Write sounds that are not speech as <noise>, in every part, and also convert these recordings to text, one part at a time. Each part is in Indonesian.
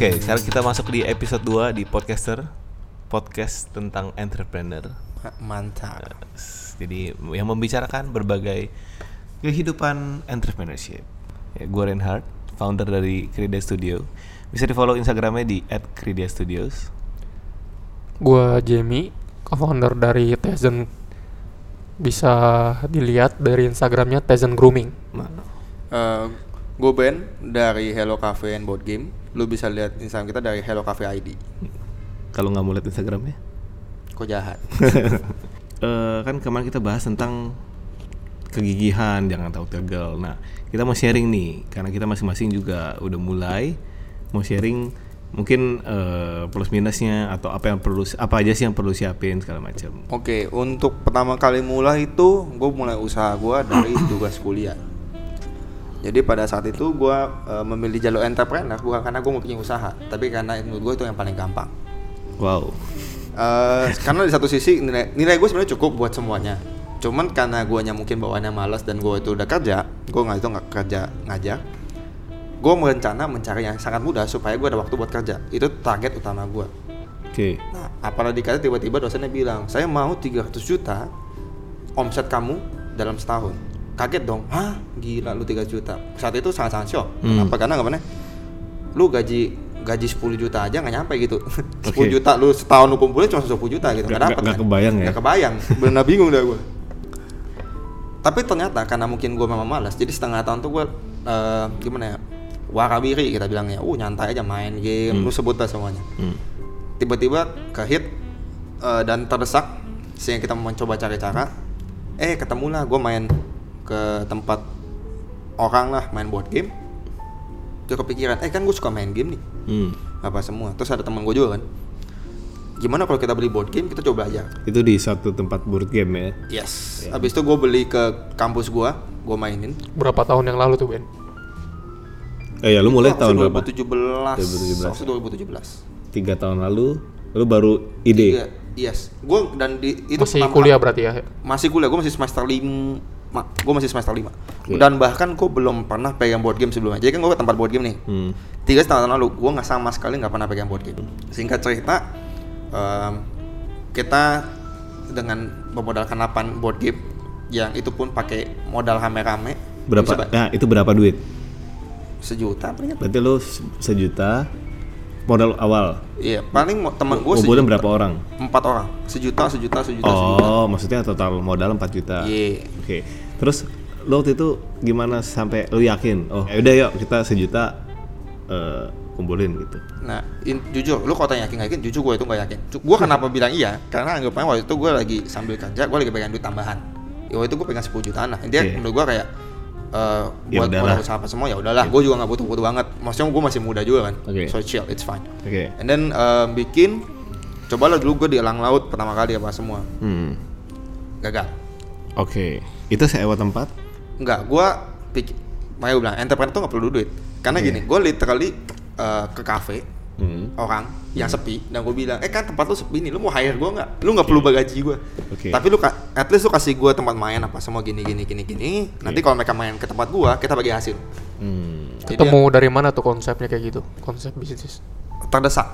Oke, sekarang kita masuk di episode 2 di Podcaster Podcast tentang entrepreneur Mantap. Jadi yang membicarakan berbagai kehidupan entrepreneurship ya, Gue Reinhardt, founder dari Krida Studio Bisa di follow Instagramnya di @kridia_studios. Gua Jamie, co-founder dari Tezen. Bisa dilihat dari Instagramnya Tezen Grooming. Nah, gue Ben dari Hello Cafe and Board Game. Lu bisa lihat Instagram kita dari Hello Cafe ID. Kalau nggak mau lihat Instagramnya Kok jahat? <laughs> Eh, kan kemarin kita bahas tentang kegigihan jangan tahu gagal. Nah, kita mau sharing nih karena kita masing-masing juga udah mulai mau sharing mungkin eh, plus minusnya atau apa yang perlu apa aja sih yang perlu siapin segala macam. Oke, untuk pertama kali mulai itu gue mulai usaha gue dari tugas kuliah. Jadi pada saat itu gue eh, memilih jalur entrepreneur bukan karena gue mau punya usaha, tapi karena menurut gue itu yang paling gampang. Wow. Eh, karena di satu sisi nilai, nilai gue sebenarnya cukup buat semuanya. Cuman karena guanya mungkin bawaannya malas dan gue itu udah kerja, gue nggak itu nggak kerja ngajar. Gue merencana mencari yang sangat mudah supaya gue ada waktu buat kerja. Itu target utama gue. Oke. Nah, apalagi kata tiba-tiba dosennya bilang, saya mau 300 juta omset kamu dalam setahun. Kaget dong, hah gila lu 3 juta. Saat itu sangat-sangat shock. Hmm. Kenapa? Karena nggak lu gaji gaji 10 juta aja nggak nyampe gitu. 10 <laughs> Oke. juta lu setahun lu kumpulin cuma 10 juta gitu. Nggak- dapet nggak kan? kebayang ya? Nggak kebayang. Benar bingung dah gue. Tapi ternyata karena mungkin gue memang malas, jadi setengah tahun tuh gue eh, gimana ya? Warawiri kita bilangnya, uh nyantai aja main game, Hmm. lu sebut lah semuanya Hmm. tiba-tiba ke hit eh, dan terdesak sehingga kita mencoba cari cara eh ketemulah gue main ke tempat orang lah main board game dia kepikiran eh kan gue suka main game nih Hmm. apa semua terus ada teman gue juga kan gimana kalau kita beli board game kita coba aja Itu di satu tempat board game ya. yes habis itu gue beli ke kampus gue gue mainin Berapa tahun yang lalu tuh Ben? Eh ya lu mulai tahun berapa? 2017 2017. waktu 2017 Tiga tahun lalu lu baru ide. Iya, yes gue dan di itu Masih kuliah kali- berarti ya? masih kuliah gue masih semester 5 gue masih semester 5 dan bahkan gue belum pernah pegang board game sebelumnya jadi kan gue ke tempat board game nih Hmm. tiga setengah tahun lalu gue nggak sama sekali nggak pernah pegang board game singkat cerita em, kita dengan memodalkan 8 board game yang itu pun pakai modal rame-rame Berapa? Nah, itu berapa duit? sejuta Berarti lu se- sejuta modal awal. iya paling teman gue Ngumpulin berapa orang? empat orang sejuta sejuta sejuta sejuta Oh, maksudnya total modal 4 juta. Iya. Oke. Terus lu waktu itu gimana sampai lu yakin? Oh, ya udah yuk kita sejuta eh, kumpulin gitu. Nah, in- jujur, lu kalau tanya yakin yakin, jujur gue itu nggak yakin. Gue kenapa <laughs> bilang iya? Karena anggapannya waktu itu gue lagi sambil kerja, gue lagi pegang duit tambahan. Ya, waktu itu gue pegang 10 jutaan lah. Intinya Oke. menurut gue kayak eh, Ya buat udahlah. modal usaha apa semua ya udahlah. Gue juga nggak butuh-butuh banget. Maksudnya gue masih muda juga kan. Oke. So chill, it's fine. Oke. And then eh, bikin, cobalah dulu gue di elang laut pertama kali apa semua. Hmm. Gagal. Oke. Itu sewa tempat? Enggak, gue pikir, makanya gue bilang, entrepreneur tuh nggak perlu duit. Karena Oke. gini, gue literally eh, ke cafe, Hmm. orang yang sepi. Dan gue bilang eh kan tempat lu sepi nih. Lu mau hire gue nggak? Lu nggak perlu gaji gue Oke. tapi lu at least lu kasih gue tempat main apa semua gini gini gini gini. Nanti kalau mereka main ke tempat gue kita bagi hasil. Hmm. Jadi Ketemu dari mana tuh konsepnya kayak gitu? Konsep bisnis. terdesak.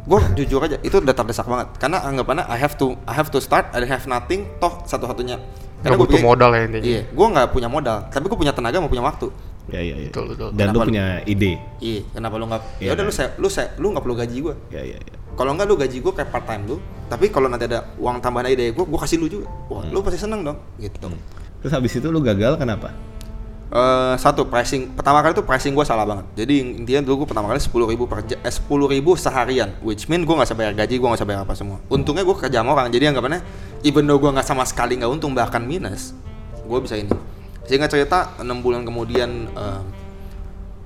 Gue jujur aja itu udah terdesak banget. Karena anggapannya I have to I have to start I have nothing toh satu-satunya. Gak gua butuh pikir- modal ya intinya. iya gue nggak punya modal. Tapi gue punya tenaga mau punya waktu Ya ya ya. Betul, betul. Dan lu Kenapa lu- punya ide. iya kenapa lu nggak Iya. ya udah lu saya lu saya lu nggak perlu gaji gue Ya ya ya. kalau nggak lu gaji gue kayak part time lu tapi kalau nanti ada uang tambahan dari gue gue kasih lu juga wah lu pasti seneng dong gitu Terus habis itu lu gagal kenapa? Eh, satu pricing pertama kali itu pricing gue salah banget jadi intinya dulu gue pertama kali sepuluh ribu per eh, sepuluh ribu seharian which mean gue nggak bayar gaji gue nggak bayar apa semua untungnya gue kerja sama orang jadi anggapannya even though gue nggak sama sekali nggak untung bahkan minus gue bisa ini sehingga cerita enam bulan kemudian eh,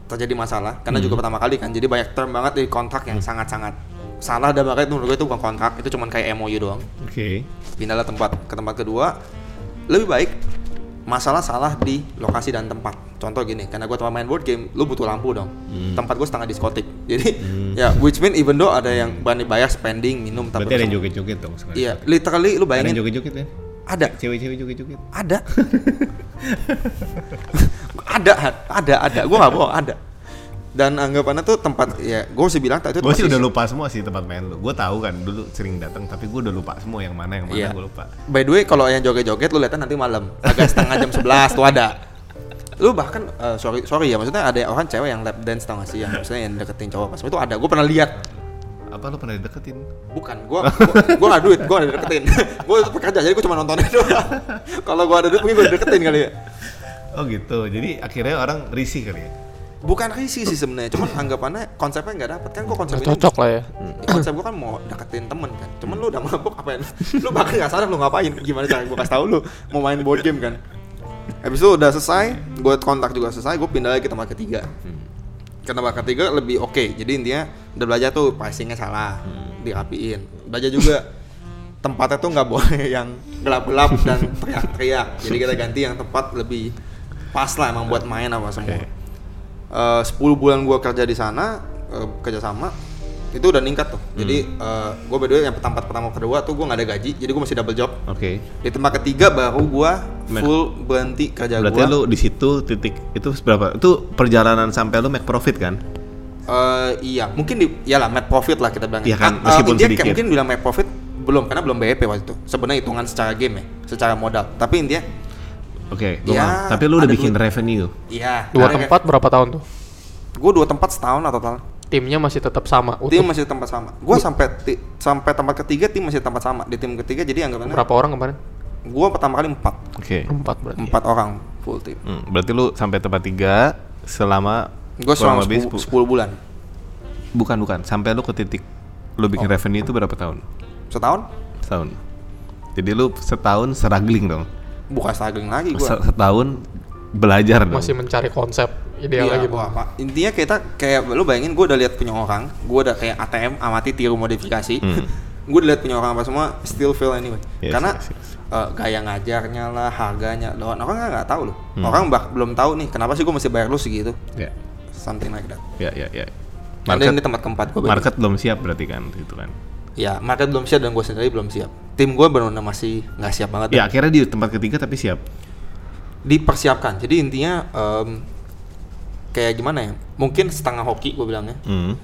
terjadi masalah karena juga pertama kali kan. Jadi banyak term banget di kontrak yang sangat-sangat salah dan makanya menurut gue itu bukan kontrak itu cuma kayak MOU doang. Oke. pindahlah tempat ke tempat kedua. Lebih baik masalah salah di lokasi dan tempat. Contoh gini karena gue tempat main board game lu butuh lampu dong. Hmm. tempat gue setengah diskotik. <laughs> Jadi ya which mean even though ada yang berani bayar spending minum tapi Berarti ada yang joget-joget dong iya literally lu Ada yang bayangin joget-joget kan? Ada Cewek-cewek joget-joget. ada ada ada ada gue nggak bohong ada Dan anggapannya tuh tempat ya gue sih bilang itu Gue sih udah lupa semua sih tempat main lu. Gue tahu kan dulu sering datang, tapi gue udah lupa semua yang mana yang mana Iya. gue lupa. By the way, kalau yang joget-joget lu lihatnya nanti malam, agak setengah jam 11 tuh ada. Lu bahkan eh, sorry sorry ya, maksudnya ada orang cewek yang lap dance tau gak sih yang maksudnya yang deketin cowok pas itu ada. Gue pernah lihat. Apa lu pernah dideketin? Bukan, gua gua, gua gak duit, gua gak deketin. <laughs> gua itu pekerja, jadi gua cuma nontonin doang. kalau gua ada duit mungkin gua deketin kali ya. Oh gitu. Jadi akhirnya orang risih kali ya. Bukan risih sih sebenarnya, cuman anggapannya konsepnya nggak dapet kan gua konsep cocok lah ya. konsep gua kan mau deketin temen kan cuman lu udah mabuk apain lu bahkan nggak sadar lu ngapain gimana cara gua kasih tahu lu mau main board game kan habis itu udah selesai gua kontak juga selesai gua pindah lagi ke tempat ketiga ke tempat ketiga lebih oke. Jadi intinya udah belajar tuh pricingnya salah dirapiin. Belajar juga tempatnya tuh nggak boleh <laughs> yang gelap-gelap dan teriak-teriak. Jadi kita ganti yang tempat lebih pas lah emang buat main apa semua. Oke. Eh, 10 bulan gua kerja di sana eh, kerja sama itu udah ningkat tuh jadi eh, gua by the way yang tempat pertama kedua tuh gua nggak ada gaji jadi gua masih double job Oke. di tempat ketiga baru gua Men- full berhenti kerja Berarti gua lu di situ titik itu berapa? Itu perjalanan sampai lu make profit kan? Eh, iya mungkin di iyalah net profit lah kita bilang Iya kan, Eh, meskipun kayak sedikit. mungkin bilang net profit belum karena belum BEP waktu itu sebenarnya hitungan secara game ya secara modal tapi intinya Oke, gua Ya. Tapi lu udah bikin duit. revenue. iya Dua tempat berapa tahun tuh? gue dua tempat setahun atau tahun Timnya masih tetap sama. tim Utuh. masih di tempat sama gue sampai ti- sampai tempat ketiga tim masih tempat sama di tim ketiga jadi anggapannya Berapa orang kemarin? gue pertama kali empat Oke. Empat berarti. empat orang full tim Hmm, berarti lu sampai tempat tiga selama gue selama lebih 10, 10 bulan bukan bukan sampai lu ke titik lu bikin revenue itu berapa tahun? setahun Setahun. Jadi lu setahun struggling dong. bukan struggling lagi Se- Setahun belajar dong. Masih mencari konsep ideal lagi wah. Pak. intinya kita kayak lu bayangin gue udah lihat punya orang gue udah kayak ATM amati tiru modifikasi Hmm. gue udah lihat punya orang apa semua still fail anyway Yes, karena yes, yes. eh, gaya ngajarnya lah harganya orang orang nggak tahu loh Hmm. orang bah, belum tahu nih kenapa sih gue mesti bayar lu segitu Ya, something like that ya, ya, ya. And then Market, ini tempat keempat gue market belum siap berarti kan, gitu kan. ya market belum siap dan gue sendiri belum siap tim gue benar-benar masih nggak siap banget Ya akhirnya di tempat ketiga tapi siap. dipersiapkan jadi intinya em, kayak gimana ya mungkin setengah hoki gue bilangnya Hmm.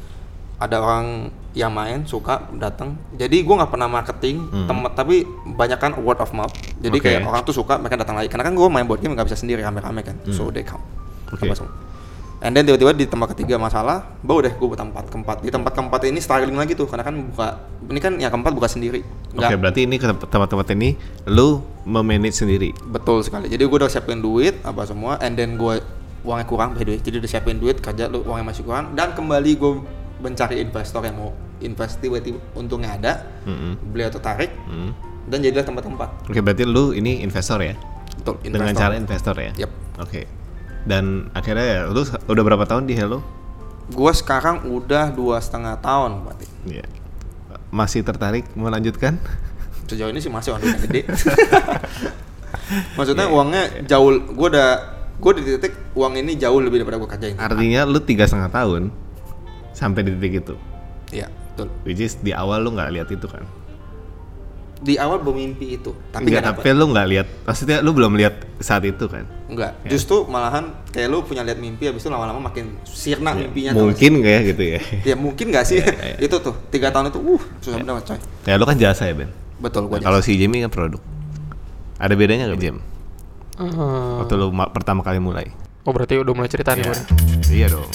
ada orang yang main suka datang jadi gue nggak pernah marketing Hmm. tempat tapi banyak kan word of mouth jadi Oke. kayak orang tuh suka mereka datang lagi karena kan gue main board game nggak bisa sendiri rame-rame kan so they come Hmm. Oke. Apa semua. and then tiba-tiba di tempat ketiga masalah baru deh gue tempat keempat di tempat keempat ini struggling lagi tuh karena kan buka ini kan yang keempat buka sendiri Oke, berarti ini ke tempat-tempat ini lu memanage sendiri. Betul sekali. Jadi gue udah siapin duit apa semua, and then gue uangnya kurang by the way. Jadi udah siapin duit kerja lu uangnya masih kurang dan kembali gue mencari investor yang mau invest tiba-tiba untungnya ada, Mm-mm. beliau tertarik Hmm. dan jadilah tempat-tempat. Oke, berarti lu ini investor ya? Betul. Dengan cara investor ya? Yep. Oke. Dan akhirnya ya, lu udah berapa tahun di Hello? Gue sekarang udah dua setengah tahun berarti. Iya. Masih tertarik melanjutkan? Sejauh ini sih masih uangnya gede. <laughs> Maksudnya Iya, uangnya jauh. Gue udah gue di titik uang ini jauh lebih daripada gue kerjain. Artinya lu tiga setengah tahun sampai di titik itu. Iya, betul. Which is di awal lu nggak lihat itu kan? Di awal bermimpi itu, tapi nggak tapi lu nggak lihat. Maksudnya lu belum lihat saat itu kan? Enggak, Ya. justru malahan kayak lu punya lihat mimpi habis itu lama-lama makin sirna mimpinya tau gak Mungkin kayak gitu ya. Ya mungkin gak sih? Ya, <laughs> ya, ya. itu tuh, tiga tahun itu, uh, susah banget coy Ya lu kan jasa ya Ben. Betul, gua Nah, kalau si Jamie kan produk. Ada bedanya nggak Jam? Ah. Waktu lu ma- pertama kali mulai? Oh berarti udah mulai cerita nih Iya. Iya dong.